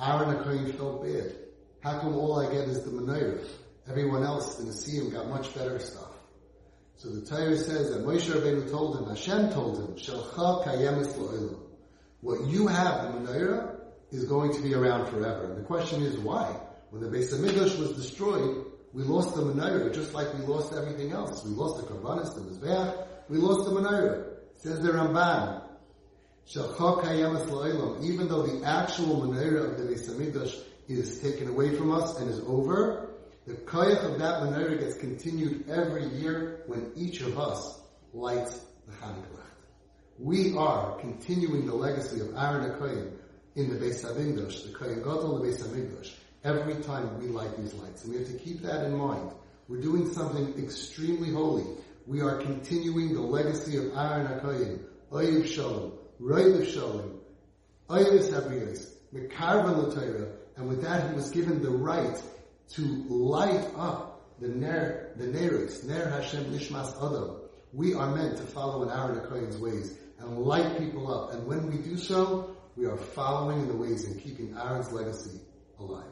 Aaron HaKoyin felt bad. How come all I get is the menorah? Everyone else in the Siyam got much better stuff. So the Torah says that Moshe Rabbeinu told him, Hashem told him, Shalcha kayemis lo'elam. What you have, the menorah, is going to be around forever. And the question is why? When the Beis Hamikdash was destroyed, we lost the menorah just like we lost everything else. We lost the Karbanis, the Mizbeach, we lost the menorah. Says the Ramban, even though the actual menorah of the Beis Hamikdash is taken away from us and is over, the koyach of that menorah gets continued every year when each of us lights the Hanukkah. We are continuing the legacy of Aaron HaKoyin in the Beis HaMikdash, the Kohen Gadol, the Beis HaMikdash, every time we light these lights. And we have to keep that in mind. We're doing something extremely holy. We are continuing the legacy of Aaron HaKoyin, Oyev Shalom, Roiv Shalom, Oyev Sabriyos, Mekarvan L'Torah, and with that he was given the right to light up the Ner, the Neris, Ner Hashem Nishmas Adam. We are meant to follow in Aaron HaKoyin's ways and light people up. And when we do so, we are following in the ways and keeping Aaron's legacy alive.